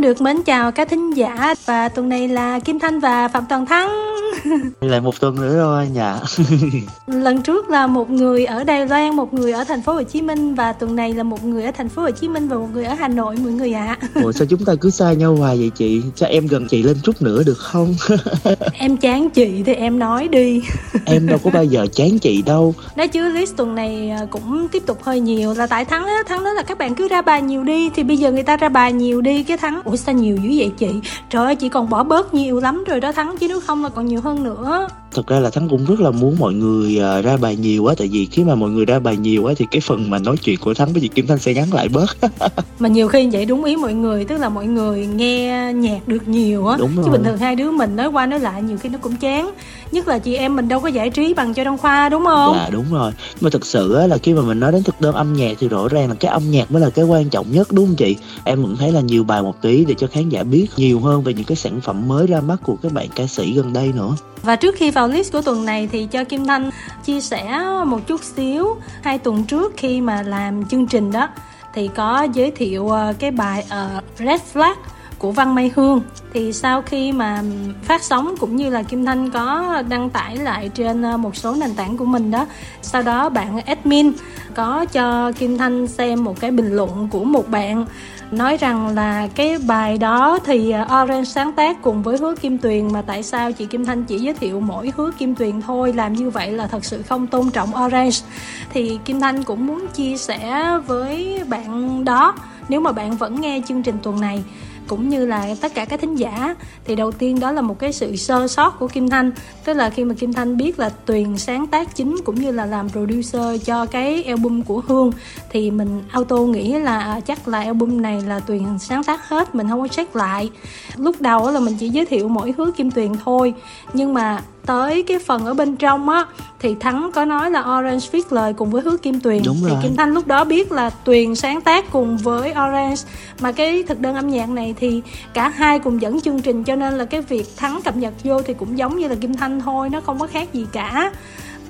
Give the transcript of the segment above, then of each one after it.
được mến chào các thính giả và tuần này là Kim Thanh và Phạm Toàn Thắng. Lại một tuần nữa rồi dạ. Lần trước là một người ở Đài Loan, một người ở thành phố Hồ Chí Minh và tuần này là một người ở thành phố Hồ Chí Minh và một người ở Hà Nội mọi người ạ. À. Ủa sao chúng ta cứ xa nhau hoài vậy chị? Cho em gần chị lên chút nữa được không? em chán chị thì em nói đi. em đâu có bao giờ chán chị đâu. Nói chứ list tuần này à, cũng tiếp tục hơi nhiều là tại thắng á, thắng đó là các bạn cứ ra bài nhiều đi thì bây giờ người ta ra bài nhiều đi cái thắng ủa sao nhiều dữ vậy chị trời ơi chị còn bỏ bớt nhiều lắm rồi đó thắng chứ nếu không là còn nhiều hơn nữa thật ra là thắng cũng rất là muốn mọi người uh, ra bài nhiều quá. Tại vì khi mà mọi người ra bài nhiều quá thì cái phần mà nói chuyện của thắng với chị kim thanh sẽ ngắn lại bớt. Mà nhiều khi vậy đúng ý mọi người tức là mọi người nghe nhạc được nhiều á. Chứ bình thường hai đứa mình nói qua nói lại nhiều khi nó cũng chán. Nhất là chị em mình đâu có giải trí bằng cho đăng khoa đúng không? Dạ đúng rồi. Mà thực sự á, là khi mà mình nói đến thực đơn âm nhạc thì rõ ràng là cái âm nhạc mới là cái quan trọng nhất đúng không chị? Em cũng thấy là nhiều bài một tí để cho khán giả biết nhiều hơn về những cái sản phẩm mới ra mắt của các bạn ca sĩ gần đây nữa. Và trước khi vào list của tuần này thì cho Kim Thanh chia sẻ một chút xíu hai tuần trước khi mà làm chương trình đó. Thì có giới thiệu ờ, cái bài uh, Red Flag của Văn Mai Hương. Thì sau khi mà phát sóng cũng như là Kim Thanh có đăng tải lại trên ờ, một số nền tảng của mình đó sau đó bạn admin có cho Kim Thanh xem một cái bình luận của một bạn nói rằng là cái bài đó thì à, Orange sáng tác cùng với Hứa Kim Tuyền, mà tại sao chị Kim Thanh chỉ giới thiệu mỗi Hứa Kim Tuyền thôi, làm như vậy là thật sự không tôn trọng Orange. Thì Kim Thanh cũng muốn chia sẻ với bạn đó, nếu mà bạn vẫn nghe chương trình tuần này cũng như là tất cả các thính giả, thì đầu tiên đó là một cái sự sơ sót của Kim Thanh. Tức là khi mà Kim Thanh biết là Tuyền sáng tác chính cũng như là làm producer cho cái album của Hương, thì mình auto nghĩ là à, chắc là album này là Tuyền sáng tác hết, mình không có check lại. Lúc đầu là mình chỉ giới thiệu mỗi hứa Kim Tuyền thôi, nhưng mà tới cái phần ở bên trong á thì thắng có nói là orange viết lời cùng với hứa kim tuyền. Đúng thì kim thanh lúc đó biết là tuyền sáng tác cùng với orange. Mà cái thực đơn âm nhạc này thì cả hai cùng dẫn chương trình cho nên là cái việc thắng cập nhật vô thì cũng giống như là kim thanh thôi nó không có khác gì cả.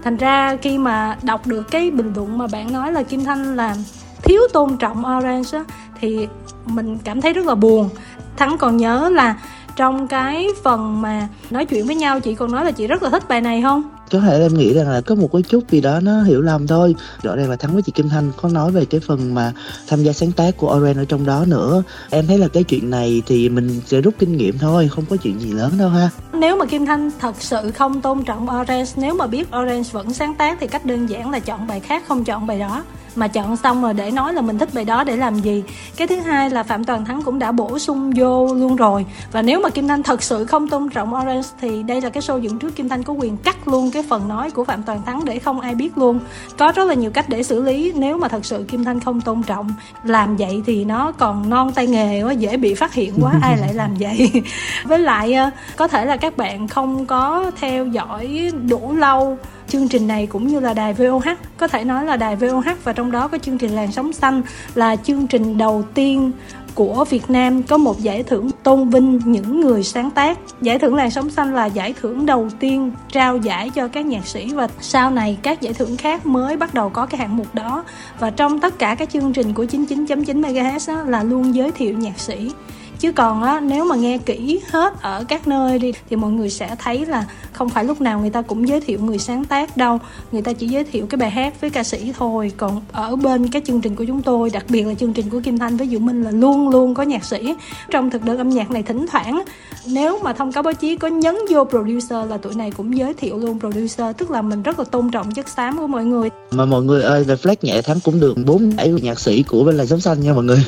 Thành ra khi mà đọc được cái bình luận mà bạn nói là kim thanh làm thiếu tôn trọng orange á thì mình cảm thấy rất là buồn. Thắng còn nhớ là trong cái phần mà nói chuyện với nhau chị còn nói là chị rất là thích bài này không? Có thể em nghĩ rằng là có một cái chút gì đó nó hiểu lầm thôi. Rõ ràng là thắng với chị kim thanh có nói về cái phần mà tham gia sáng tác của oren ở trong đó nữa. Em thấy là cái chuyện này thì mình sẽ rút kinh nghiệm thôi không có chuyện gì lớn đâu ha. Nếu mà kim thanh thật sự không tôn trọng orange nếu mà biết orange vẫn sáng tác thì cách đơn giản là chọn bài khác không chọn bài đó mà chọn xong rồi để nói là mình thích bài đó để làm gì. Cái thứ hai là phạm toàn thắng cũng đã bổ sung vô luôn rồi. Và nếu mà kim thanh thật sự không tôn trọng orange thì đây là cái show dựng trước kim thanh có quyền cắt luôn cái phần nói của phạm toàn thắng để không ai biết luôn. Có rất là nhiều cách để xử lý, nếu mà thật sự kim thanh không tôn trọng làm vậy thì nó còn non tay nghề quá, dễ bị phát hiện quá, ai lại làm vậy? Với lại ờ, có thể là các bạn không có theo dõi đủ lâu chương trình này cũng như là đài VOH có thể nói là đài VOH và trong đó có chương trình làn sóng xanh là chương trình đầu tiên của Việt Nam có một giải thưởng tôn vinh những người sáng tác. Giải thưởng làn sóng xanh là giải thưởng đầu tiên trao giải cho các nhạc sĩ và sau này các giải thưởng khác mới bắt đầu có cái hạng mục đó. Và trong tất cả các chương trình của 99.9 MHz là luôn giới thiệu nhạc sĩ chứ còn á, nếu mà nghe kỹ hết ở các nơi đi, thì mọi người sẽ thấy là không phải lúc nào người ta cũng giới thiệu người sáng tác đâu. Người ta chỉ giới thiệu cái bài hát với ca sĩ thôi. Còn ở bên cái chương trình của chúng tôi, đặc biệt là chương trình của kim thanh với diệu minh là luôn luôn có nhạc sĩ. Trong thực đơn âm nhạc này thỉnh thoảng, nếu mà thông cáo báo chí, có nhấn vô producer là tụi này cũng giới thiệu luôn producer. Tức là mình rất là tôn trọng chất xám của mọi người. Mà mọi người ơi về nhẹ thắng cũng được. Bốn giải nhạc sĩ của bên là giống xanh nha mọi người.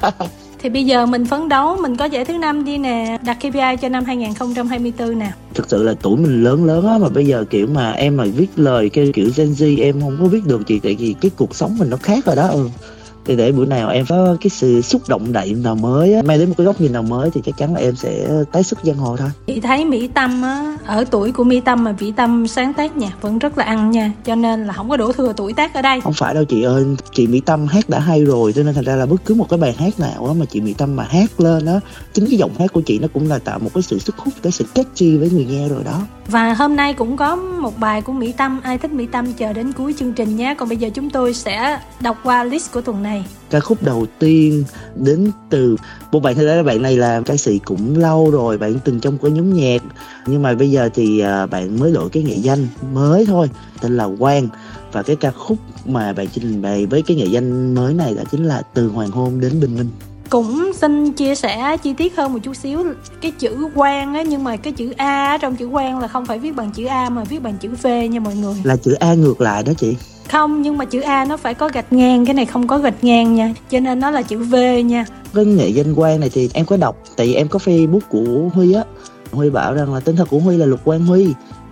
thì bây giờ mình phấn đấu, mình có giải thứ năm đi nè, đặt KPI cho năm 2024 nè. Thực sự là tuổi mình lớn lớn á, mà bây giờ kiểu mà em mà viết lời cái kiểu Gen Z, em không có viết được chị tại vì cái cuộc sống mình nó khác rồi đó ừ thì để bữa nào em có cái sự xúc động đậy nào mới á mang đến một cái góc nhìn nào mới thì chắc chắn là em sẽ tái xuất giang hồ thôi. Chị thấy mỹ tâm á ở tuổi của mỹ tâm mà mỹ tâm sáng tác nhạc vẫn rất là ăn nha cho nên là không có đổ thừa tuổi tác ở đây. Không phải đâu chị ơi chị mỹ tâm hát đã hay rồi cho nên thành ra là bất cứ một cái bài hát nào á mà chị mỹ tâm mà hát lên á chính cái giọng hát của chị nó cũng là tạo một cái sự sức hút cái sự catchy với người nghe rồi đó. Và hôm nay cũng có một bài của mỹ tâm ai thích mỹ tâm chờ đến cuối chương trình nhé. Còn bây giờ chúng tôi sẽ đọc qua list của tuần này này ca khúc đầu tiên đến từ một bạn ra bạn này là ca sĩ cũng lâu rồi bạn từng trong cái nhóm nhạc. Nhưng mà bây giờ thì à, bạn mới đổi cái nghệ danh mới thôi tên là Quang. Và cái ca khúc mà bạn trình bày với cái nghệ danh mới này là chính là từ hoàng hôn đến bình minh. Cũng xin chia sẻ chi tiết hơn một chút xíu. Cái chữ quan á nhưng mà cái chữ a trong chữ quan là không phải viết bằng chữ a mà viết bằng chữ v nha mọi người. Là chữ a ngược lại đó chị không, nhưng mà chữ a nó phải có gạch ngang, cái này không có gạch ngang nha. Cho nên nó là chữ v nha. Cái nghệ danh quan này thì em có đọc, tại vì em có facebook của huy á. Huy bảo rằng là tên thật của huy là lục quang huy.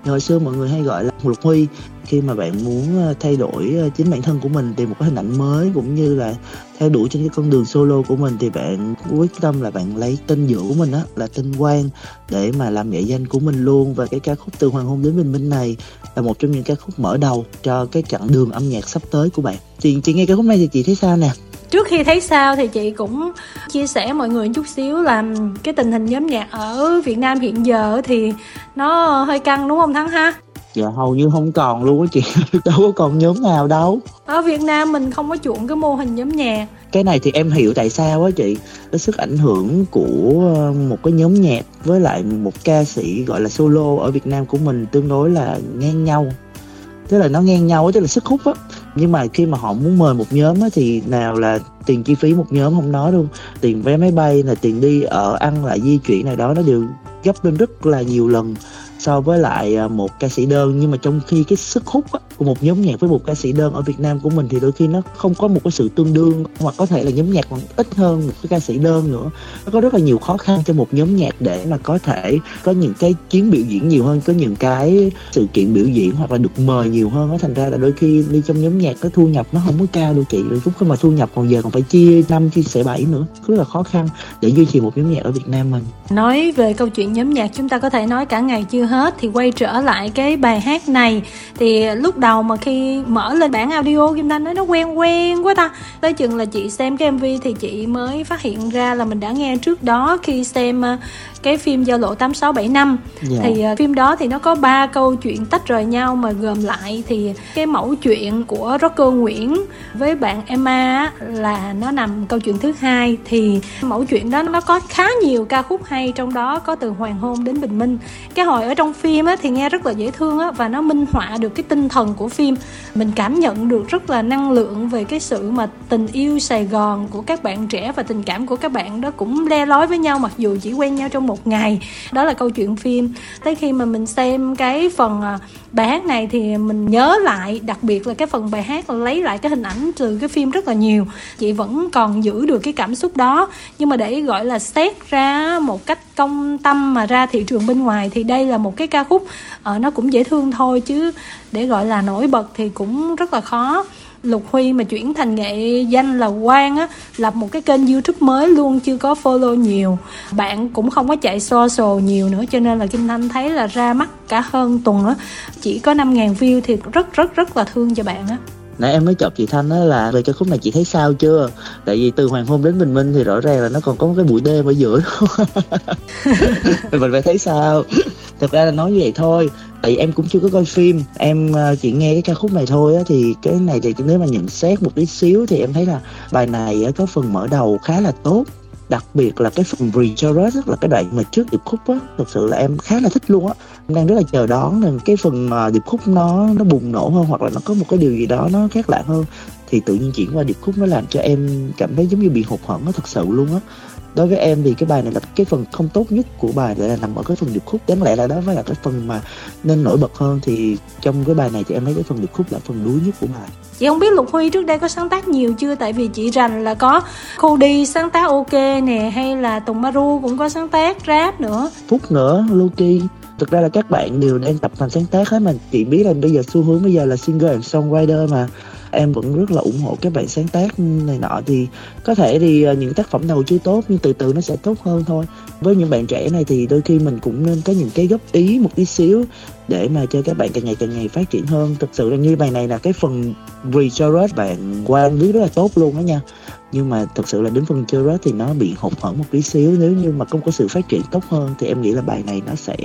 Hồi xưa mọi người hay gọi là lục huy khi mà bạn muốn ờ, thay đổi ờ, chính bản thân của mình tìm một cái hình ảnh mới cũng như là theo đuổi trên cái con đường solo của mình thì bạn quyết tâm là bạn lấy tên giữa của mình á, là tên Quang, để mà làm nghệ danh của mình luôn. Và cái ca khúc từ hoàng hôn đến bình minh này là một trong những ca khúc mở đầu cho cái chặng đường âm nhạc sắp tới của bạn. Chị chị nghe ca khúc này thì chị thấy sao nè? Trước khi thấy sao thì chị cũng chia sẻ mọi người chút xíu là cái tình hình nhóm nhạc ở Việt Nam hiện giờ thì nó hơi căng, đúng không Thắng ha? Dạ hầu như không còn luôn á chị. Đâu có còn nhóm nào đâu. Ở Việt Nam mình không có chuộng cái mô hình nhóm nhạc Cái này thì em hiểu tại sao á chị. Cái sức ảnh hưởng của ờ, một cái nhóm nhạc Với lại một ca sĩ gọi là solo ở Việt Nam của mình Tương đối là ngang nhau. Tức là nó ngang nhau tức là sức hút á. Nhưng mà khi mà họ muốn mời một nhóm á, thì nào là tiền chi phí một nhóm không nói luôn. Tiền vé máy bay là tiền đi ở ăn lại di chuyển này đó nó đều gấp lên rất là nhiều lần so với lại à, một ca sĩ đơn. Nhưng mà trong khi cái sức hút á, của một nhóm nhạc với một ca sĩ đơn ở Việt Nam của mình thì đôi khi nó không có một cái sự tương đương hoặc có thể là nhóm nhạc còn ít hơn một cái ca sĩ đơn nữa. Nó có rất là nhiều khó khăn cho một nhóm nhạc để mà có thể có những cái chuyến biểu diễn nhiều hơn có những cái sự kiện biểu diễn hoặc là được mời nhiều hơn nó thành ra là đôi khi đi trong nhóm nhạc cái thu nhập nó không có cao đâu chị. Lúc khi mà thu nhập còn giờ còn phải chia năm chia sẻ bảy nữa. Rất là khó khăn để duy trì một nhóm nhạc ở Việt Nam mình. Nói về câu chuyện nhóm nhạc chúng ta có thể nói cả ngày chưa hết thì quay trở lại cái bài hát này. Thì lúc đầu mà khi mở lên bản audio, Kim Thanh nói nó quen quen quá ta. Tới chừng là chị xem cái MV thì chị mới phát hiện ra là mình đã nghe trước đó khi xem à, cái phim giao lộ 8675 yeah. Dạ. thì uh, phim đó thì nó có ba câu chuyện tách rời nhau mà gồm lại thì cái mẫu chuyện của Rocker Nguyễn với bạn Emma là nó nằm câu chuyện thứ hai thì mẫu chuyện đó nó có khá nhiều ca khúc hay trong đó có từ hoàng hôn đến bình minh cái hồi ở trong phim á, thì nghe rất là dễ thương á, và nó minh họa được cái tinh thần của phim mình cảm nhận được rất là năng lượng về cái sự mà tình yêu Sài Gòn của các bạn trẻ và tình cảm của các bạn đó cũng le lói với nhau mặc dù chỉ quen nhau trong một một ngày. Đó là câu chuyện phim. Tới khi mà mình xem cái phần à, bài hát này thì mình nhớ lại đặc biệt là cái phần bài hát lấy lại cái hình ảnh từ cái phim rất là nhiều. Chị vẫn còn giữ được cái cảm xúc đó. Nhưng mà để gọi là xét ra một cách công tâm mà ra thị trường bên ngoài thì đây là một cái ca khúc uh, nó cũng dễ thương thôi. Chứ để gọi là nổi bật thì cũng rất là khó. Lục Huy mà chuyển thành nghệ danh là Quang á lập một cái kênh YouTube mới luôn chưa có follow nhiều. Bạn cũng không có chạy social nhiều nữa cho nên là Kim Thanh thấy là ra mắt cả hơn tuần á. Chỉ có 5.000 view thì rất rất rất là thương cho bạn á. Nãy em mới chọc chị thanh đó là về cái khúc này chị thấy sao chưa? Tại vì từ hoàng hôn đến bình minh thì rõ ràng là nó còn có một cái bụi đêm ở giữa mình phải thấy sao? Thật ra là nói như vậy thôi tại em cũng chưa có coi phim. Em ờ, chỉ nghe cái ca khúc này thôi á, thì cái này thì nếu mà nhận xét một tí xíu thì em thấy là bài này có phần mở đầu khá là tốt. Đặc biệt là cái phần re-chorus là cái đoạn mà trước điệp khúc á thực sự là em khá là thích luôn á. Em đang rất là chờ đón nên cái phần mà điệp khúc nó nó bùng nổ hơn hoặc là nó có một cái điều gì đó nó khác lạ hơn, thì tự nhiên chuyển qua điệp khúc nó làm cho em cảm thấy giống như bị hụt hẫng nó thật sự luôn á đối với em thì cái bài này là cái phần không tốt nhất của bài lại là nằm ở cái phần điệp khúc. Đáng lẽ là đó phải là cái phần mà nên nổi bật hơn. Thì trong cái bài này thì em thấy cái phần điệp khúc là phần đuối nhất của bài. Chị không biết lục huy trước đây có sáng tác nhiều chưa? Tại vì chị rành là có cô đi sáng tác ok nè hay là tùng maru cũng có sáng tác rap nữa. Phúc nữa luki thực ra là các bạn đều đang tập thành sáng tác hết mà. Chị biết là bây giờ xu hướng bây giờ là singer and songwriter mà em vẫn rất là ủng hộ các bạn sáng tác này nọ, thì có thể thì ờ, những tác phẩm đầu chưa tốt, nhưng từ từ nó sẽ tốt hơn thôi. Với những bạn trẻ này thì đôi khi mình cũng nên có những cái góp ý một tí xíu để mà cho các bạn càng ngày càng ngày phát triển hơn. Thực sự là như bài này là cái phần re bạn quan viết rất là tốt luôn đó nha. Nhưng mà thực sự là đến phần chorus thì nó bị hụt hẫng một tí xíu. Nếu như mà không có sự phát triển tốt hơn thì em nghĩ là bài này nó sẽ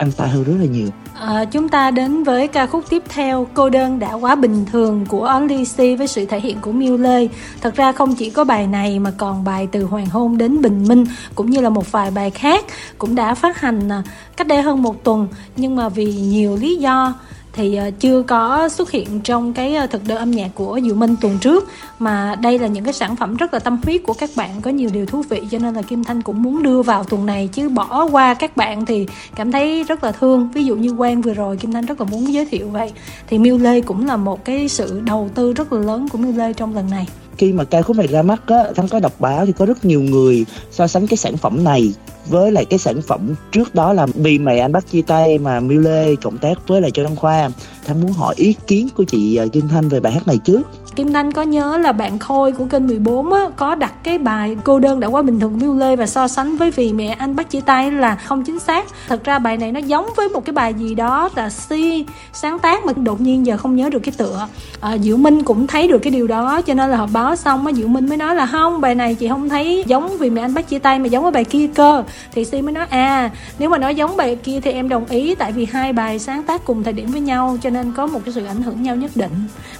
ăn tai hơn rất là nhiều À, chúng ta đến với ca khúc tiếp theo Cô đơn đã quá bình thường của Only C với sự thể hiện của Miu Lê. Thật ra không chỉ có bài này mà còn bài từ Hoàng hôn đến Bình Minh cũng như là một vài bài khác cũng đã phát hành à, cách đây hơn một tuần nhưng mà vì nhiều lý do thì ờ, chưa có xuất hiện trong cái ờ, thực đơn âm nhạc của Diệu Minh tuần trước. Mà đây là những cái sản phẩm rất là tâm huyết của các bạn, có nhiều điều thú vị, cho nên là Kim Thanh cũng muốn đưa vào tuần này. Chứ bỏ qua các bạn thì cảm thấy rất là thương. Ví dụ như Quang vừa rồi, Kim Thanh rất là muốn giới thiệu vậy. Thì Miu Lê cũng là một cái sự đầu tư rất là lớn của Miu Lê trong lần này khi mà ca khúc này ra mắt á, thắng có đọc báo thì có rất nhiều người so sánh cái sản phẩm này với lại cái sản phẩm trước đó là vì mẹ anh bắt chia tay mà Miu Lê cộng tác với lại Châu Đăng Khoa. Thắng muốn hỏi ý kiến của chị ờ, Kim Thanh về bài hát này trước. Kim Thanh có nhớ là bạn Khôi của kênh 14 á, có đặt cái bài cô đơn đã quá bình thường Miu Lê và so sánh với vì mẹ anh bắt chia tay là không chính xác. Thật ra bài này nó giống với một cái bài gì đó là Si sáng tác mà đột nhiên giờ không nhớ được cái tựa. À, Diệu Minh cũng thấy được cái điều đó cho nên là họ báo xong á Diệu Minh mới nói là không bài này chị không thấy giống vì mẹ anh bắt chia tay mà giống với bài kia cơ. Thì Si mới nói à nếu mà nói giống bài kia thì em đồng ý tại vì hai bài sáng tác cùng thời điểm với nhau cho nên có một cái sự ảnh hưởng nhau nhất định.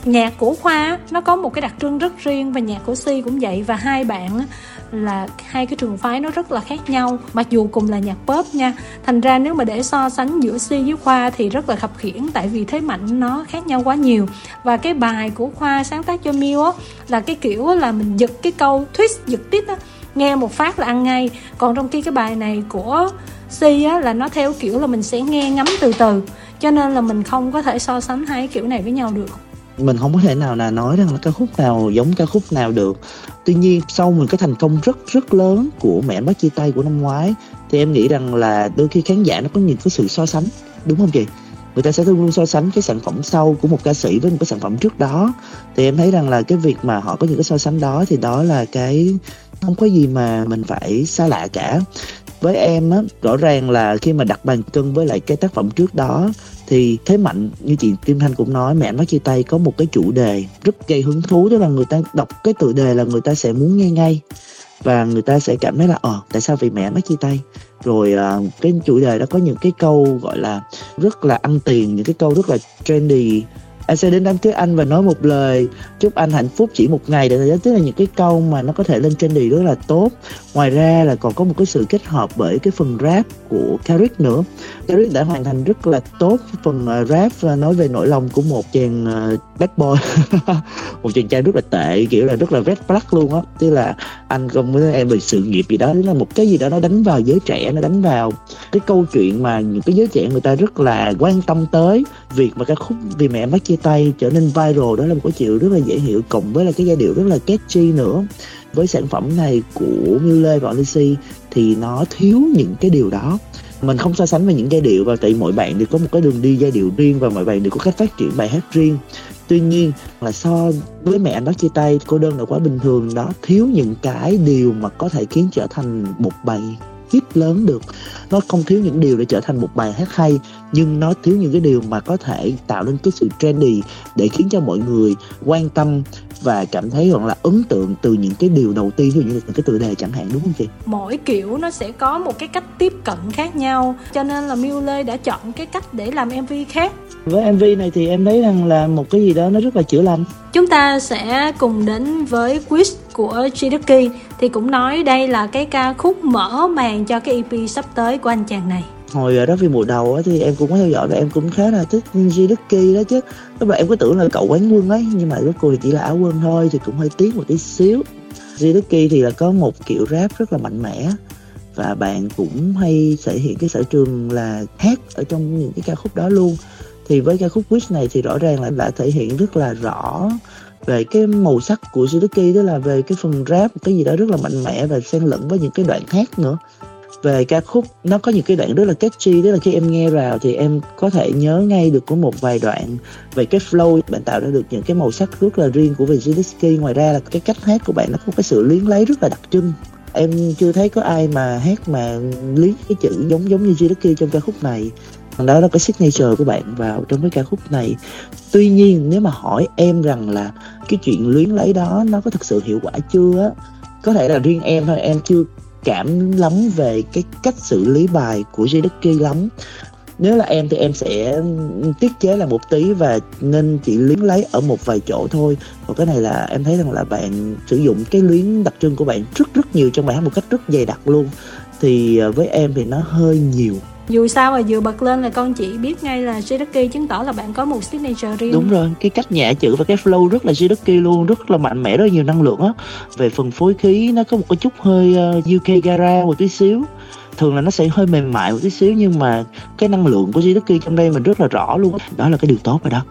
Nhạc của Khoa nó có một cái đặc trưng rất riêng và nhạc của Si cũng vậy. Và hai bạn là hai cái trường phái nó rất là khác nhau. Mặc dù cùng là nhạc pop nha. Thành ra nếu mà để so sánh giữa Si với Khoa thì rất là khập khiển tại vì thế mạnh nó khác nhau quá nhiều. Và cái bài của Khoa sáng tác cho Miu á, là cái kiểu là mình giật cái câu twist, giật tít á. Nghe một phát là ăn ngay. Còn trong khi cái bài này của Si á, là nó theo kiểu là mình sẽ nghe ngắm từ từ. Cho nên là mình không có thể so sánh hai kiểu này với nhau được mình không có thể nào là nói rằng là ca khúc nào giống ca khúc nào được. Tuy nhiên, sau một cái thành công rất rất lớn của mẹ bắt chia tay của năm ngoái, thì em nghĩ rằng là đôi khi khán giả nó có nhìn cái sự so sánh, đúng không chị? Người ta sẽ luôn luôn so sánh cái sản phẩm sau của một ca sĩ với một cái sản phẩm trước đó. Thì em thấy rằng là cái việc mà họ có những cái so sánh đó thì đó là cái, không có gì mà mình phải xa lạ cả. Với em á, rõ ràng là khi mà đặt bàn cân với lại cái tác phẩm trước đó thì thế mạnh như chị Kim Thanh cũng nói mẹ nói chia tay có một cái chủ đề rất gây hứng thú đó là người ta đọc cái tựa đề là người ta sẽ muốn nghe ngay và người ta sẽ cảm thấy là ờ tại sao vì mẹ nói chia tay? Rồi uh, cái chủ đề đó có những cái câu gọi là rất là ăn tiền những cái câu rất là trendy. Anh sẽ đến đám cưới anh và nói một lời chúc anh hạnh phúc chỉ một ngày. Để tức là những cái câu mà nó có thể lên trendy rất là tốt. Ngoài ra là còn có một cái sự kết hợp bởi cái phần rap của Carrick nữa. Eric đã hoàn thành rất là tốt phần ờ, rap ờ, nói về nỗi lòng của một chàng ờ, bad boy. Một chàng trai rất là tệ, kiểu là rất là red flag luôn á. Tức là anh không với em về sự nghiệp gì đó. Tức là một cái gì đó nó đánh vào giới trẻ, nó đánh vào cái câu chuyện mà những cái giới trẻ người ta rất là quan tâm tới. Việc mà ca khúc vì mẹ mất chia tay trở nên viral, đó là một cái chuyện rất là dễ hiểu, cộng với là cái giai điệu rất là catchy nữa. Với sản phẩm này của Miu Lê và Lucy thì nó thiếu những cái điều đó mình không so sánh với những giai điệu và tại mỗi bạn đều có một cái đường đi giai điệu riêng và mọi bạn đều có cách phát triển bài hát riêng. Tuy nhiên là so với mẹ anh đó chia tay, cô đơn là quá bình thường đó thiếu những cái điều mà có thể khiến trở thành một bài hit lớn được. Nó không thiếu những điều để trở thành một bài hát hay, nhưng nó thiếu những cái điều mà có thể tạo nên cái sự trendy để khiến cho mọi người quan tâm và cảm thấy gọi là ấn tượng từ những cái điều đầu tiên ví dụ như là những cái tựa đề chẳng hạn đúng không chị? Mỗi kiểu nó sẽ có một cái cách tiếp cận khác nhau cho nên là Miu Lê đã chọn cái cách để làm MV khác. Với MV này thì em thấy rằng là một cái gì đó nó rất là chữa lành. Chúng ta sẽ cùng đến với quiz của Chiduki thì cũng nói đây là cái ca khúc mở màn cho cái EP sắp tới của anh chàng này hồi đó vì mùa đầu á, thì em cũng có theo dõi và em cũng khá là thích Ducky đó chứ. Lúc đầu em có tưởng là cậu quán quân ấy nhưng mà lúc cô thì chỉ là áo quân thôi thì cũng hơi tiếc một tí xíu. Ducky thì là có một kiểu rap rất là mạnh mẽ và bạn cũng hay thể hiện cái sở trường là hát ở trong những cái ca khúc đó luôn. Thì với ca khúc Wish này thì rõ ràng là đã thể hiện rất là rõ về cái màu sắc của Suzuki đó là về cái phần rap cái gì đó rất là mạnh mẽ và xen lẫn với những cái đoạn hát nữa về ca khúc, nó có những cái đoạn rất là catchy, tức là khi em nghe vào thì em có thể nhớ ngay được có một vài đoạn về cái flow. Bạn tạo ra được những cái màu sắc rất là riêng của về ngoài ra là cái cách hát của bạn nó có cái sự luyến lấy rất là đặc trưng. Em chưa thấy có ai mà hát mà lý cái chữ giống giống như Zelensky trong ca khúc này. Đó là cái signature của bạn vào trong cái ca khúc này. Tuy nhiên, nếu mà hỏi em rằng là cái chuyện luyến lấy đó nó có thực sự hiệu quả chưa á, có thể là riêng em thôi, em chưa cảm lắm về cái cách xử lý bài của J. lắm. Nếu là em thì em sẽ tiết chế là một tí và nên chỉ luyến lấy ở một vài chỗ thôi. Còn cái này là em thấy rằng là bạn sử dụng cái luyến đặc trưng của bạn rất rất nhiều trong bài hát một cách rất dày đặc luôn. Thì ờ, với em thì nó hơi nhiều dù sao mà vừa bật lên là con chỉ biết ngay là Shidoki chứng tỏ là bạn có một signature riêng. Đúng rồi, cái cách nhả chữ và cái flow rất là Shidoki luôn, rất là mạnh mẽ, rất là nhiều năng lượng á. Về phần phối khí, nó có một cái chút hơi ờ, UK gara một tí xíu. Thường là nó sẽ hơi mềm mại một tí xíu, nhưng mà cái năng lượng của Shidoki trong đây mình rất là rõ luôn. Đó là cái điều tốt rồi đó.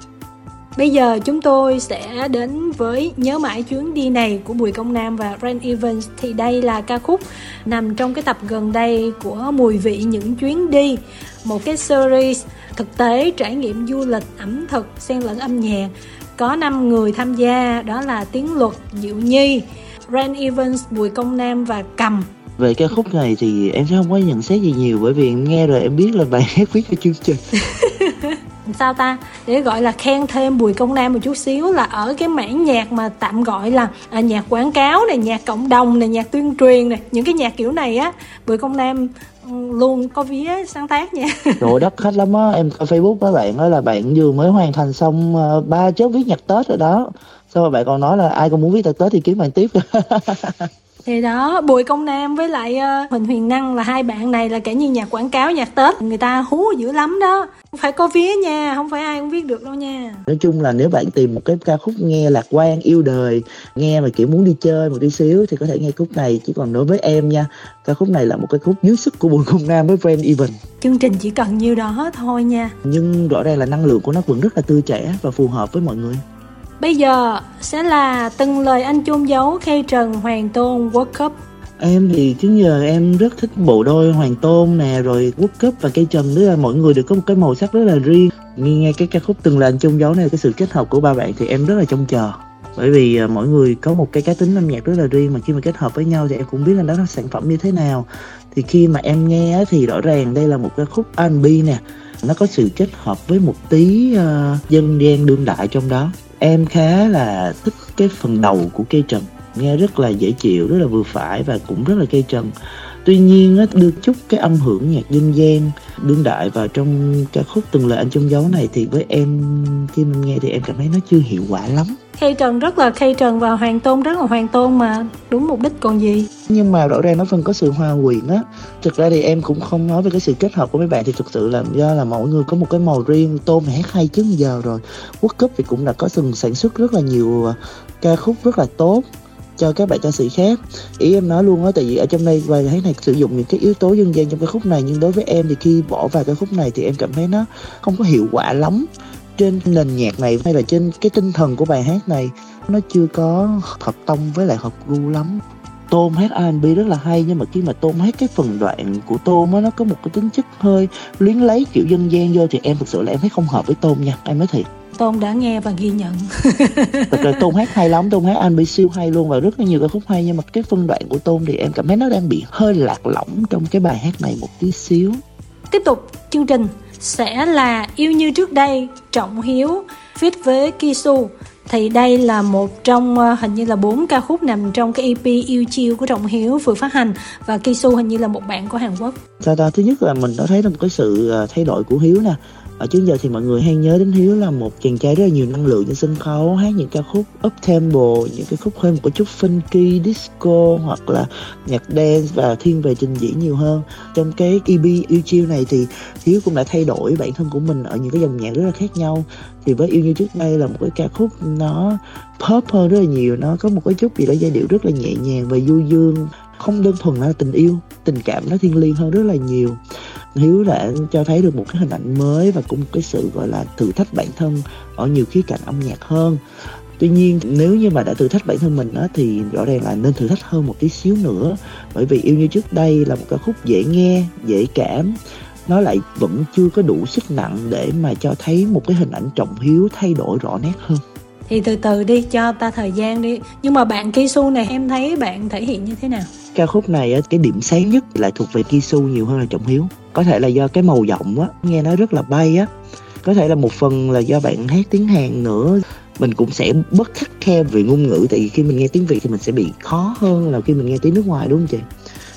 Bây giờ chúng tôi sẽ đến với Nhớ mãi chuyến đi này của Bùi Công Nam và Ren Evans. Thì đây là ca khúc nằm trong cái tập gần đây của Mùi vị những chuyến đi một cái series thực tế trải nghiệm du lịch ẩm thực xen lẫn âm nhạc. Có 5 người tham gia đó là Tiến Luật, Diệu Nhi, Ren Evans, Bùi Công Nam và Cầm. Về ca khúc này thì em sẽ không có nhận xét gì nhiều bởi vì em nghe rồi em biết là bài hát viết cho chương trình sao ta? Để gọi là khen thêm bùi công nam một chút xíu là ở cái mảng nhạc mà tạm gọi là à, nhạc quảng cáo này nhạc cộng đồng này nhạc tuyên truyền này. Những cái nhạc kiểu này á bùi công nam ừ, luôn có vía sáng tác nha. Rồi đất khách lắm á. Em coi facebook với bạn nói là bạn vừa mới hoàn thành xong ờ, ba chớp viết nhạc tết rồi đó. Sao mà bạn còn nói là ai còn muốn viết nhạc tết thì kiếm bạn tiếp. thì đó bùi công nam với lại uh, huỳnh huyền năng là hai bạn này là kể như nhạc quảng cáo nhạc tết. Người ta hú dữ lắm đó. Phải có vía nha không phải ai cũng viết được đâu nha. Nói chung là nếu bạn tìm một cái ca khúc nghe lạc quan yêu đời nghe mà kiểu muốn đi chơi một tí xíu thì có thể nghe khúc này. Chứ còn đối với em nha ca khúc này là một cái khúc dưới sức của bùi công nam với friend even. Chương trình chỉ cần nhiêu đó thôi nha. Nhưng rõ ràng là năng lượng của nó vẫn rất là tươi trẻ và phù hợp với mọi người Bây giờ sẽ là từng lời anh chôn giấu khay trần Hoàng Tôn World Cup. Em thì trước giờ em rất thích bộ đôi Hoàng Tôn nè rồi World Cup và cây trần. Nữa là mỗi người đều có một cái màu sắc rất là riêng. Nghe nghe cái ca khúc từng lời anh chôn giấu này cái sự kết hợp của ba bạn thì em rất là trông chờ. Bởi vì à, mỗi người có một cái cá tính âm nhạc rất là riêng mà khi mà kết hợp với nhau thì em cũng biết là đó là sản phẩm như thế nào. Thì khi mà em nghe thì rõ ràng đây là một cái khúc R&B nè. Nó có sự kết hợp với một tí uh, dân gian đương đại trong đó em khá là thích cái phần đầu của cây trần, nghe rất là dễ chịu, rất là vừa phải và cũng rất là cây trần tuy nhiên á, đưa chút cái âm hưởng nhạc dân gian đương đại vào trong ca khúc từng lời anh trong dấu này thì với em khi mình nghe thì em cảm thấy nó chưa hiệu quả lắm. Khay Trần rất là Khay Trần và Hoàng Tôn rất là Hoàng Tôn mà đúng mục đích còn gì? Nhưng mà rõ ràng nó vẫn có sự hòa quyện á. Thực ra thì em cũng không nói về cái sự kết hợp của mấy bạn thì thực sự là do là mỗi người có một cái màu riêng tôn thì hát hay chứ giờ rồi. Quốc cấp thì cũng đã có từng sản xuất rất là nhiều à, ca khúc rất là tốt cho các bạn ca sĩ khác. Ý em nói luôn á, tại vì ở trong đây bài hát này, sử dụng những cái yếu tố dân gian trong cái khúc này, nhưng đối với em thì khi bỏ vào cái khúc này thì em cảm thấy nó không có hiệu quả lắm. Trên nền nhạc này hay là trên cái tinh thần của bài hát này, nó chưa có hợp tông với lại hợp gu lắm. Tôm hát R&B rất là hay, nhưng mà khi mà Tôm hát cái phần đoạn của Tôm á, nó có một cái tính chất hơi luyến lấy kiểu dân gian vô thì em thực sự là em thấy không hợp với Tôm nha, em nói thiệt. Tôn đã nghe và ghi nhận Thật ra Tôn hát hay lắm, Tôn hát R&B siêu hay luôn và rất là nhiều ca khúc hay nhưng mà cái phân đoạn của Tôn thì em cảm thấy nó đang bị hơi lạc lõng trong cái bài hát này một tí xíu. Tiếp tục chương trình sẽ là Yêu Như Trước Đây, Trọng Hiếu, fit với Kisu. Thì đây là một trong ờ, hình như là bốn ca khúc nằm trong cái EP Yêu Chiêu của Trọng Hiếu vừa phát hành và Kisu hình như là một bạn của Hàn Quốc. Sao ta? Thứ nhất là mình đã thấy được một cái sự ờ, thay đổi của Hiếu nè ở trước giờ thì mọi người hay nhớ đến Hiếu là một chàng trai rất là nhiều năng lượng trên sân khấu, hát những ca khúc up tempo, những cái khúc hơi một chút funky, disco hoặc là nhạc dance và thiên về trình diễn nhiều hơn. Trong cái EP yêu chiêu này thì Hiếu cũng đã thay đổi bản thân của mình ở những cái dòng nhạc rất là khác nhau. Thì với yêu như trước đây là một cái ca khúc nó pop hơn rất là nhiều, nó có một cái chút gì đó giai điệu rất là nhẹ nhàng và du dương không đơn thuần là tình yêu tình cảm nó thiêng liêng hơn rất là nhiều. Hiếu đã cho thấy được một cái hình ảnh mới và cũng một cái sự gọi là thử thách bản thân ở nhiều khía cạnh âm nhạc hơn. Tuy nhiên nếu như mà đã thử thách bản thân mình á, thì rõ ràng là nên thử thách hơn một tí xíu nữa. Bởi vì yêu như trước đây là một ca khúc dễ nghe dễ cảm. Nó lại vẫn chưa có đủ sức nặng để mà cho thấy một cái hình ảnh trọng hiếu thay đổi rõ nét hơn thì từ từ đi, cho ta thời gian đi. Nhưng mà bạn Kisu này, em thấy bạn thể hiện như thế nào? Ca khúc này cái điểm sáng nhất lại thuộc về Kisu nhiều hơn là trọng hiếu. Có thể là do cái màu giọng á, nghe nó rất là bay á. Có thể là một phần là do bạn hát tiếng hàn nữa. Mình cũng sẽ bất khắc khe về ngôn ngữ, tại vì khi mình nghe tiếng việt thì mình sẽ bị khó hơn là khi mình nghe tiếng nước ngoài, đúng không chị?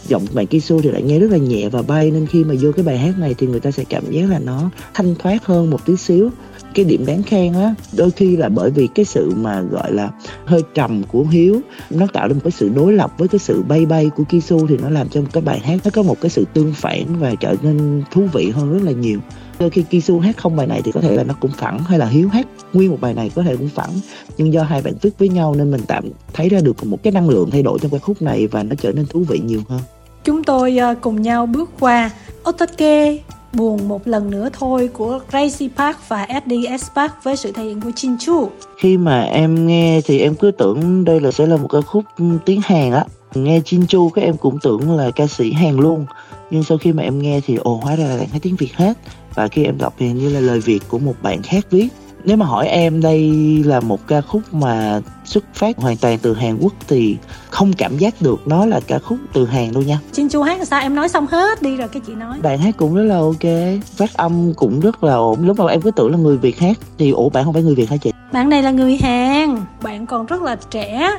Giọng bạn Kisu thì lại nghe rất là nhẹ và bay, nên khi mà vô cái bài hát này thì người ta sẽ cảm giác là nó thanh thoát hơn một tí xíu cái điểm đáng khen á, đôi khi là bởi vì cái sự mà, gọi là, hơi trầm của hiếu, nó tạo ra một cái sự đối lập với cái sự bay bay của kisu thì nó làm cho một cái bài hát nó có một cái sự tương phản và trở nên thú vị hơn rất là nhiều. Đôi khi Kisu hát không bài này thì có thể là nó cũng phẳng, hay là Hiếu hát nguyên một bài này có thể cũng phẳng. Nhưng do hai bạn viết với nhau nên mình tạm thấy ra được một cái năng lượng thay đổi trong cái khúc này và nó trở nên thú vị nhiều hơn. Chúng tôi ờ, cùng nhau bước qua Otake buồn một lần nữa thôi của Crazy Park và SDS Park với sự thể hiện của Chinchu. Khi mà em nghe thì em cứ tưởng đây là sẽ là một ca khúc tiếng Hàn á. Nghe Chinchu các em cũng tưởng là ca sĩ Hàn luôn. Nhưng sau khi mà em nghe thì ồ, hóa ra là thấy tiếng Việt hết. Và khi em đọc thì như là lời Việt của một bạn khác viết nếu mà hỏi em đây là một ca khúc mà xuất phát hoàn toàn từ Hàn Quốc thì không cảm giác được nó là ca khúc từ Hàn đâu nha. Chin Chu hát sao em nói xong hết đi rồi cái chị nói. Bạn hát cũng rất là ok, phát âm cũng rất là ổn. Lúc đầu em cứ tưởng là người Việt hát thì ủa bạn không phải người Việt hả chị? Bạn này là người Hàn, bạn còn rất là trẻ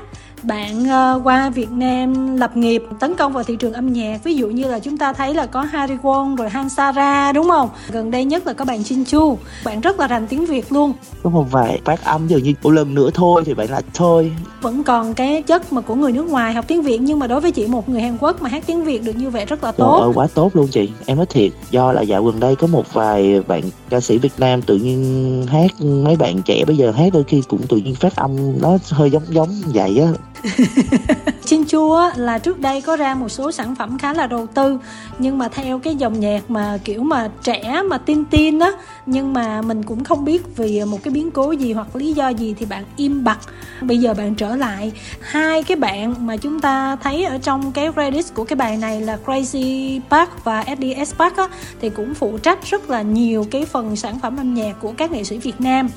bạn uh, qua Việt Nam lập nghiệp tấn công vào thị trường âm nhạc ví dụ như là chúng ta thấy là có Harry Won rồi Han Sara đúng không gần đây nhất là có bạn Chin Chu bạn rất là rành tiếng Việt luôn có một vài phát âm dường như một lần nữa thôi thì bạn là thôi. Vẫn còn cái chất mà của người nước ngoài học tiếng Việt nhưng mà đối với chị một người Hàn Quốc mà hát tiếng Việt được như vậy rất là tốt. Trời ơi, quá tốt luôn chị. Em nói thiệt do là dạo gần đây có một vài bạn ca sĩ Việt Nam tự nhiên hát mấy bạn trẻ bây giờ hát đôi khi cũng tự nhiên phát âm nó hơi giống giống vậy á Chin Chua là trước đây có ra một số sản phẩm khá là đầu tư nhưng mà theo cái dòng nhạc mà kiểu mà trẻ mà tin tin á nhưng mà mình cũng không biết vì một cái biến cố gì hoặc lý do gì thì bạn im bặt. Bây giờ bạn trở lại hai cái bạn mà chúng ta thấy ở trong cái credit của cái bài này là Crazy Park và SDS Park á, thì cũng phụ trách rất là nhiều cái phần sản phẩm âm nhạc của các nghệ sĩ Việt Nam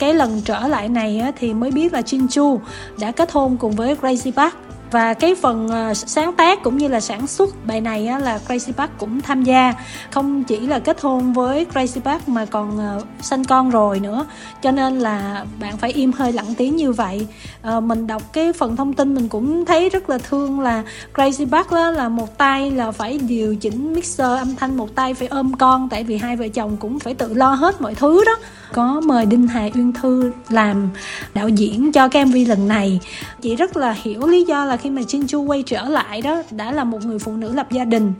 cái lần trở lại này thì mới biết là Jin Chu đã kết hôn cùng với Crazy Park và cái phần ờ, sáng tác cũng như là sản xuất bài này á, là Crazy Park cũng tham gia. Không chỉ là kết hôn với Crazy Park mà còn ờ, sinh con rồi nữa. Cho nên là bạn phải im hơi lặng tiếng như vậy. Ờ, mình đọc cái phần thông tin mình cũng thấy rất là thương là Crazy Park đó là một tay là phải điều chỉnh mixer âm thanh một tay phải ôm con tại vì hai vợ chồng cũng phải tự lo hết mọi thứ đó. Có mời Đinh Hà Uyên Thư làm đạo diễn cho cái MV lần này. Chị rất là hiểu lý do là khi mà Jinju quay trở lại đó đã là một người phụ nữ lập gia đình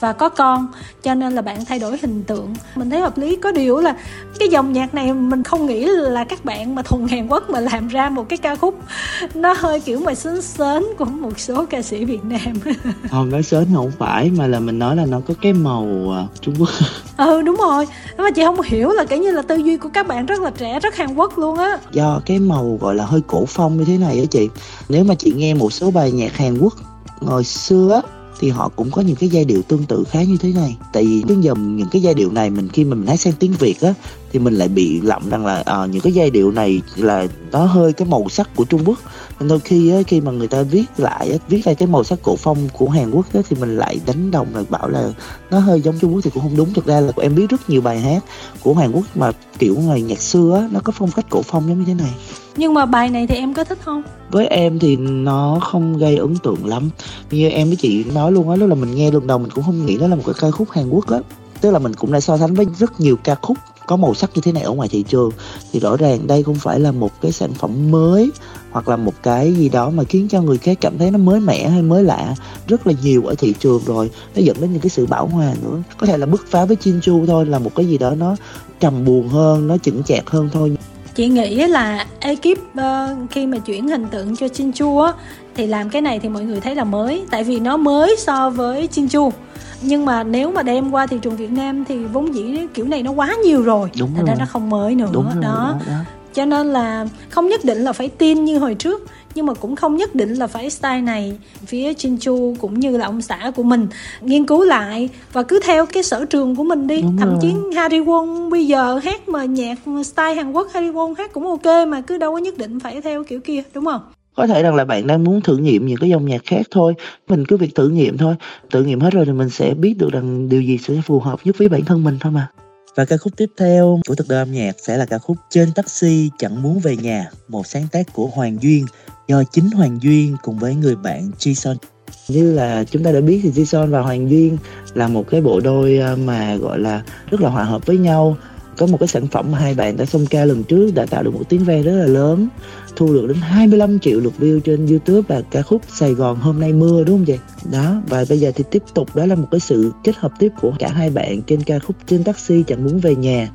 và có con cho nên là bạn thay đổi hình tượng. Mình thấy hợp lý có điều là cái dòng nhạc này mình không nghĩ là các bạn mà thuần Hàn Quốc mà làm ra một cái ca khúc nó hơi kiểu mà sến sến của một số ca sĩ Việt Nam. Không nói sến không phải mà là mình nói là nó có cái màu uh, Trung Quốc. Ừ đúng rồi. Mà chị không hiểu là kiểu như là tư duy của các bạn rất là trẻ rất Hàn Quốc luôn á. Do cái màu gọi là hơi cổ phong như thế này á chị. Nếu mà chị nghe một số bài nhạc Hàn Quốc. Hồi xưa thì họ cũng có những cái giai điệu tương tự khá như thế này. Tại vì đến giờ những cái giai điệu này mình khi mà mình hát sang tiếng việt á thì mình lại bị lậm rằng là à, những cái giai điệu này là nó hơi cái màu sắc của trung quốc. Nên đôi khi á, khi mà người ta viết lại á, viết lại cái màu sắc cổ phong của hàn quốc á, thì mình lại đánh đồng là bảo là nó hơi giống trung quốc thì cũng không đúng. Thực ra là em biết rất nhiều bài hát của hàn quốc mà kiểu ngày nhạc xưa á, nó có phong cách cổ phong giống như thế này nhưng mà bài này thì em có thích không? Với em thì nó không gây ấn tượng lắm. Như em với chị nói luôn á, lúc là mình nghe lần đầu mình cũng không nghĩ nó là một cái ca khúc hàn quốc á. Tức là mình cũng đã so sánh với rất nhiều ca khúc có màu sắc như thế này ở ngoài thị trường. Thì rõ ràng đây không phải là một cái sản phẩm mới, hoặc là một cái gì đó mà khiến cho người khác cảm thấy nó mới mẻ hay mới lạ rất là nhiều ở thị trường rồi. Nó dẫn đến những cái sự bão hòa nữa. Có thể là bứt phá với Chinchu thôi, là một cái gì đó nó trầm buồn hơn, nó chững chạc hơn thôi chị nghĩ là ekip uh, khi mà chuyển hình tượng cho Chinchu á thì làm cái này thì mọi người thấy là mới tại vì nó mới so với Chinchu. Nhưng mà nếu mà đem qua thị trường Việt Nam thì vốn dĩ kiểu này nó quá nhiều rồi. Đúng thành ra nó không mới nữa Đúng rồi, đó. đó, đó. Cho nên là không nhất định là phải tin như hồi trước nhưng mà cũng không nhất định là phải style này. Phía Chinchu cũng như là ông xã của mình nghiên cứu lại và cứ theo cái sở trường của mình đi. Đúng thậm rồi. chí Harry Won bây giờ hát mà nhạc style Hàn Quốc Harry Won hát cũng ok mà cứ đâu có nhất định phải theo kiểu kia đúng không? Có thể rằng là bạn đang muốn thử nghiệm những cái dòng nhạc khác thôi. Mình cứ việc thử nghiệm thôi. Thử nghiệm hết rồi thì mình sẽ biết được rằng điều gì sẽ phù hợp nhất với bản thân mình thôi mà và ca khúc tiếp theo của thực đơn âm nhạc sẽ là ca khúc Trên taxi chẳng muốn về nhà, một sáng tác của Hoàng Duyên do chính Hoàng Duyên cùng với người bạn Jason. Như là chúng ta đã biết thì Jason và Hoàng Duyên là một cái bộ đôi ờ, mà gọi là rất là hòa hợp với nhau. Có một cái sản phẩm mà hai bạn đã xông ca lần trước đã tạo được một tiếng ve rất là lớn thu được đến 25 triệu lượt view trên YouTube và ca khúc Sài Gòn hôm nay mưa, đúng không vậy? Đó, và bây giờ thì tiếp tục, đó là một cái sự kết hợp tiếp của cả hai bạn trên ca khúc trên taxi chẳng muốn về nhà.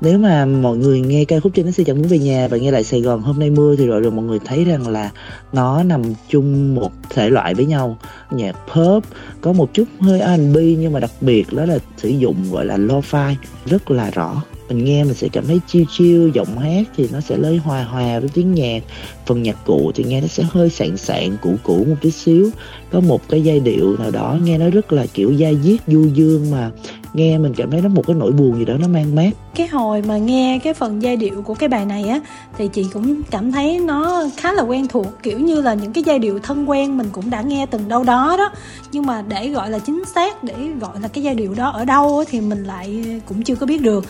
Nếu mà mọi người nghe ca khúc trên taxi chẳng muốn về nhà và nghe lại Sài Gòn hôm nay mưa thì rồi rồi mọi người thấy rằng là nó nằm chung một thể loại với nhau. Nhạc pop, có một chút hơi R&B nhưng mà đặc biệt đó là sử dụng gọi là lo-fi, rất là rõ mình nghe mình sẽ cảm thấy chiêu chiêu giọng hát thì nó sẽ lấy hòa hòa với tiếng nhạc. Phần nhạc cụ thì nghe nó sẽ hơi sạn sạn cũ cũ một tí xíu. Có một cái giai điệu nào đó nghe nó rất là kiểu da diết, du dương mà nghe mình cảm thấy nó một cái nỗi buồn gì đó nó mang mát. Cái hồi mà nghe cái phần giai điệu của cái bài này á, thì chị cũng cảm thấy nó khá là quen thuộc. Kiểu như là những cái giai điệu thân quen mình cũng đã nghe từng đâu đó đó. Nhưng mà để gọi là chính xác, để gọi là cái giai điệu đó ở đâu thì mình lại cũng chưa có biết được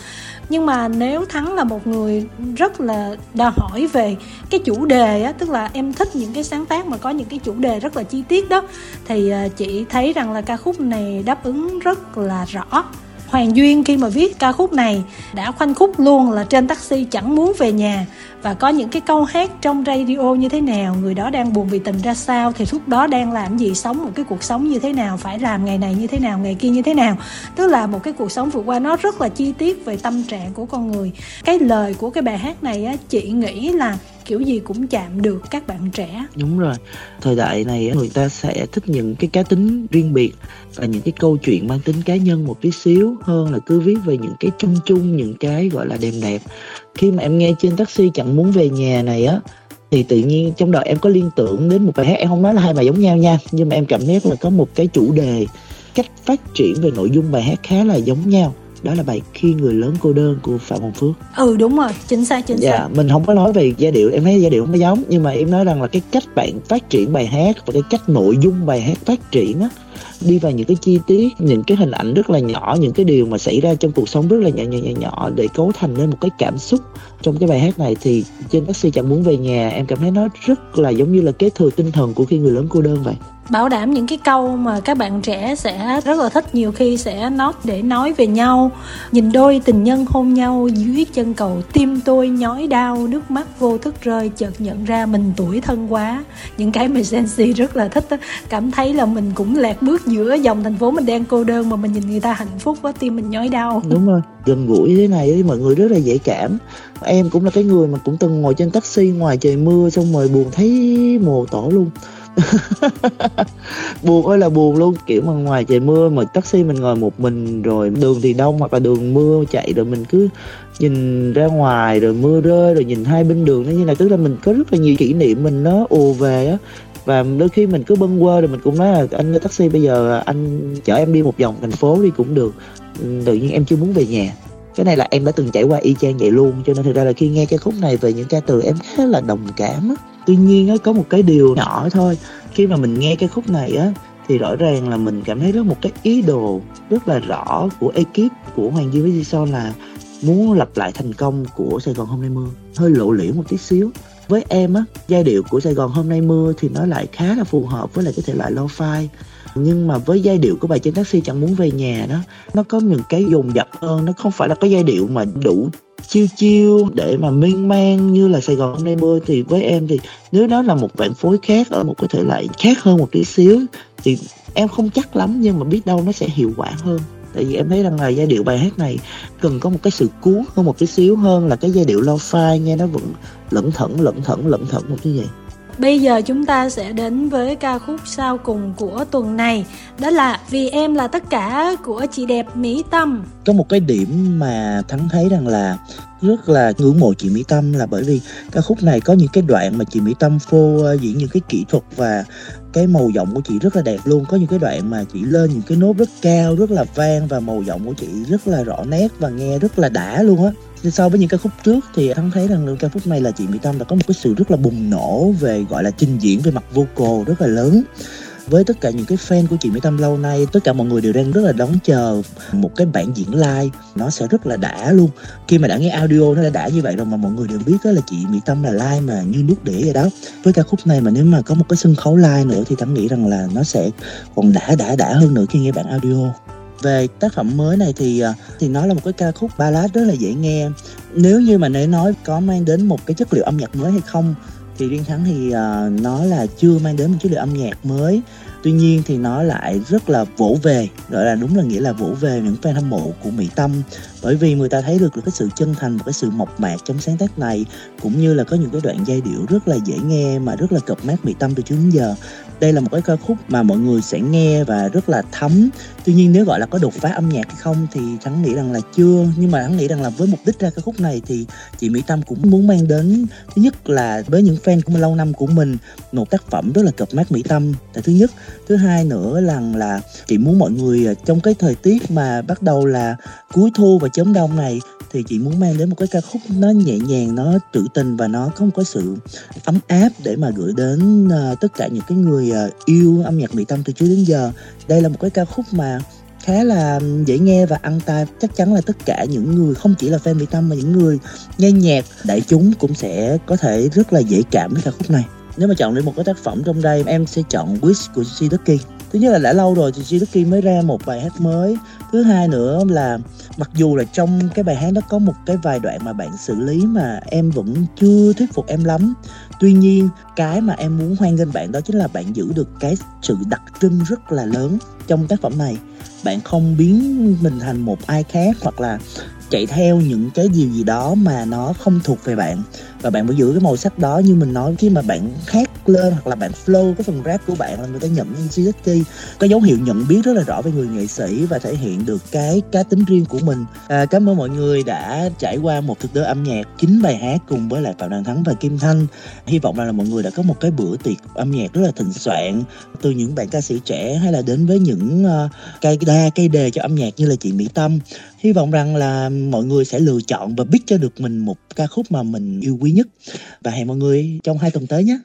nhưng mà nếu thắng là một người rất là đòi hỏi về cái chủ đề á, tức là em thích những cái sáng tác mà có những cái chủ đề rất là chi tiết đó, thì ờ, chị thấy rằng là ca khúc này đáp ứng rất là rõ. Hoàng Duyên khi mà viết ca khúc này đã khoanh khúc luôn là trên taxi chẳng muốn về nhà. Và có những cái câu hát trong radio như thế nào, người đó đang buồn vì tình ra sao, thì lúc đó đang làm gì, sống một cái cuộc sống như thế nào, phải làm ngày này như thế nào, ngày kia như thế nào. Tức là một cái cuộc sống vượt qua nó rất là chi tiết về tâm trạng của con người. Cái lời của cái bài hát này á, chị nghĩ là kiểu gì cũng chạm được các bạn trẻ. Đúng rồi. Thời đại này người ta sẽ thích những cái cá tính riêng biệt và những cái câu chuyện mang tính cá nhân một tí xíu hơn là cứ viết về những cái chung chung, những cái gọi là đẹp đẹp. Khi mà em nghe trên taxi chẳng muốn về nhà này á, thì tự nhiên trong đầu em có liên tưởng đến một bài hát, em không nói là hai bài giống nhau nha, nhưng mà em cảm giác là có một cái chủ đề, cách phát triển về nội dung bài hát khá là giống nhau đó là bài khi người lớn cô đơn của phạm hồng phước. Ừ đúng rồi chính xác chính dạ, xác. mình không có nói về giai điệu em thấy giai điệu không có giống nhưng mà em nói rằng là cái cách bạn phát triển bài hát và cái cách nội dung bài hát phát triển á đi vào những cái chi tiết những cái hình ảnh rất là nhỏ những cái điều mà xảy ra trong cuộc sống rất là nhỏ nhỏ nhỏ nhỏ để cấu thành nên một cái cảm xúc trong cái bài hát này thì trên taxi chẳng muốn về nhà em cảm thấy nó rất là giống như là kế thừa tinh thần của khi người lớn cô đơn vậy bảo đảm những cái câu mà các bạn trẻ sẽ rất là thích nhiều khi sẽ nói để nói về nhau. Nhìn đôi tình nhân hôn nhau dưới chân cầu tim tôi nhói đau nước mắt vô thức rơi chợt nhận ra mình tuổi thân quá. Những cái mà Gen Z rất là thích đó. cảm thấy là mình cũng lạc bước giữa dòng thành phố mình đang cô đơn mà mình nhìn người ta hạnh phúc quá tim mình nhói đau. Đúng rồi. Gần gũi thế này thì mọi người rất là dễ cảm. Em cũng là cái người mà cũng từng ngồi trên taxi ngoài trời mưa xong rồi buồn thấy mồ tổ luôn buồn ơi là buồn luôn, kiểu mà ngoài trời mưa mà taxi mình ngồi một mình rồi đường thì đông hoặc là đường mưa chạy rồi mình cứ nhìn ra ngoài rồi mưa rơi rồi nhìn hai bên đường, nó như là tức là mình có rất là nhiều kỷ niệm mình nó ùa về á. Và đôi khi mình cứ bâng quơ rồi mình cũng nói là anh taxi bây giờ anh chở em đi một vòng thành phố đi cũng được. Tự nhiên em chưa muốn về nhà. Cái này là em đã từng trải qua y chang vậy luôn, cho nên thực ra là khi nghe cái khúc này về những ca từ em khá là đồng cảm á tuy nhiên á có một cái điều nhỏ thôi. Khi mà mình nghe cái khúc này á thì rõ ràng là mình cảm thấy rất một cái ý đồ rất là rõ của ekip của Hoàng Duy với Jason là muốn lặp lại thành công của Sài Gòn hôm nay mưa. Hơi lộ liễu một tí xíu. Với em á giai điệu của Sài Gòn hôm nay mưa thì nó lại khá là phù hợp với lại cái thể loại lo-fi nhưng mà với giai điệu của bài trên taxi chẳng muốn về nhà đó, nó có những cái dồn dập hơn. Nó không phải là có giai điệu mà đủ chiêu chiêu để mà miên man như là Sài Gòn hôm nay mưa. Thì với em thì nếu đó là một bản phối khác ở một cái thể loại khác hơn một tí xíu, thì em không chắc lắm, nhưng mà biết đâu nó sẽ hiệu quả hơn. Tại vì em thấy rằng là giai điệu bài hát này cần có một cái sự cuốn hơn một tí xíu hơn là cái giai điệu lo-fi, nghe nó vẫn lẫn thẫn lẫn thẫn lẫn thẫn một cái gì Bây giờ chúng ta sẽ đến với ca khúc sau cùng của tuần này. Đó là Vì em là tất cả của chị đẹp Mỹ Tâm. Có một cái điểm mà Thắng thấy rằng là rất là ngưỡng mộ chị Mỹ Tâm là bởi vì ca khúc này có những cái đoạn mà chị Mỹ Tâm phô ờ, diễn những cái kỹ thuật và cái màu giọng của chị rất là đẹp luôn. Có những cái đoạn mà chị lên những cái nốt rất cao, rất là vang và màu giọng của chị rất là rõ nét và nghe rất là đã luôn á. So với những ca khúc trước thì thắng thấy rằng ca khúc này là chị Mỹ Tâm đã có một cái sự rất là bùng nổ về gọi là trình diễn về mặt vocal rất là lớn với tất cả những cái fan của chị Mỹ Tâm lâu nay, tất cả mọi người đều đang rất là đón chờ một cái bản diễn live. Nó sẽ rất là đã luôn. Khi mà đã nghe audio nó đã đã như vậy rồi mà mọi người đều biết đó là chị Mỹ Tâm là live mà như nước để vậy đó. Với ca khúc này mà nếu mà có một cái sân khấu live nữa thì Tâm nghĩ rằng là nó sẽ còn đã đã đã hơn nữa khi nghe bản audio. Về tác phẩm mới này thì à, thì nó là một cái ca khúc ballad rất là dễ nghe. Nếu như mà để nói có mang đến một cái chất liệu âm nhạc mới hay không thì riêng thắng thì ờ, uh, nó là chưa mang đến một chất liệu âm nhạc mới tuy nhiên thì nó lại rất là vỗ về, gọi là đúng là nghĩa là vỗ về những fan hâm mộ của mỹ tâm. Bởi vì người ta thấy được cái sự chân thành và cái sự mộc mạc trong sáng tác này, cũng như là có những cái đoạn giai điệu rất là dễ nghe mà rất là cập mát mỹ tâm từ trước đến giờ. Đây là một cái ca khúc mà mọi người sẽ nghe và rất là thấm. Tuy nhiên nếu gọi là có đột phá âm nhạc hay không thì thắng nghĩ rằng là chưa. Nhưng mà thắng nghĩ rằng là với mục đích ra ca khúc này thì chị mỹ tâm cũng muốn mang đến, thứ nhất là với những fan của lâu năm của mình, một tác phẩm rất là cập mát mỹ tâm. Là thứ nhất thứ hai nữa là là chị muốn mọi người à, trong cái thời tiết mà bắt đầu là cuối thu và chớm đông này thì chị muốn mang đến một cái ca khúc nó nhẹ nhàng nó trữ tình và nó không có sự ấm áp để mà gửi đến uh, tất cả những cái người uh, yêu âm nhạc mỹ tâm từ trước đến giờ. Đây là một cái ca khúc mà khá là dễ nghe và ăn tai chắc chắn là tất cả những người không chỉ là fan mỹ tâm mà những người nghe nhạc đại chúng cũng sẽ có thể rất là dễ cảm với ca khúc này nếu mà chọn được một cái tác phẩm trong đây, em sẽ chọn Wish của Shizuki thứ nhất là đã lâu rồi thì Shizuki mới ra một bài hát mới. Thứ hai nữa là mặc dù là trong cái bài hát đó có một cái vài đoạn mà bạn xử lý mà em vẫn chưa thuyết phục em lắm. Tuy nhiên, cái mà em muốn hoan nghênh bạn đó chính là bạn giữ được cái sự đặc trưng rất là lớn trong tác phẩm này. Bạn không biến mình thành một ai khác hoặc là chạy theo những cái điều gì đó mà nó không thuộc về bạn và bạn phải giữ cái màu sắc đó như mình nói khi mà bạn hát lên hoặc là bạn flow cái phần rap của bạn là người ta nhận như Suzuki có dấu hiệu nhận biết rất là rõ về người nghệ sĩ và thể hiện được cái cá tính riêng của mình. À, cảm ơn mọi người đã trải qua một thực đơn âm nhạc chín bài hát cùng với lại phạm đăng thắng và kim thanh. Hy vọng là mọi người đã có một cái bữa tiệc âm nhạc rất là thịnh soạn từ những bạn ca sĩ trẻ hay là đến với những uh, cây đa cây đề cho âm nhạc như là chị mỹ tâm. Hy vọng rằng là mọi người sẽ lựa chọn và biết cho được mình một ca khúc mà mình yêu quý quý nhất. Và hẹn mọi người trong hai tuần tới nhé.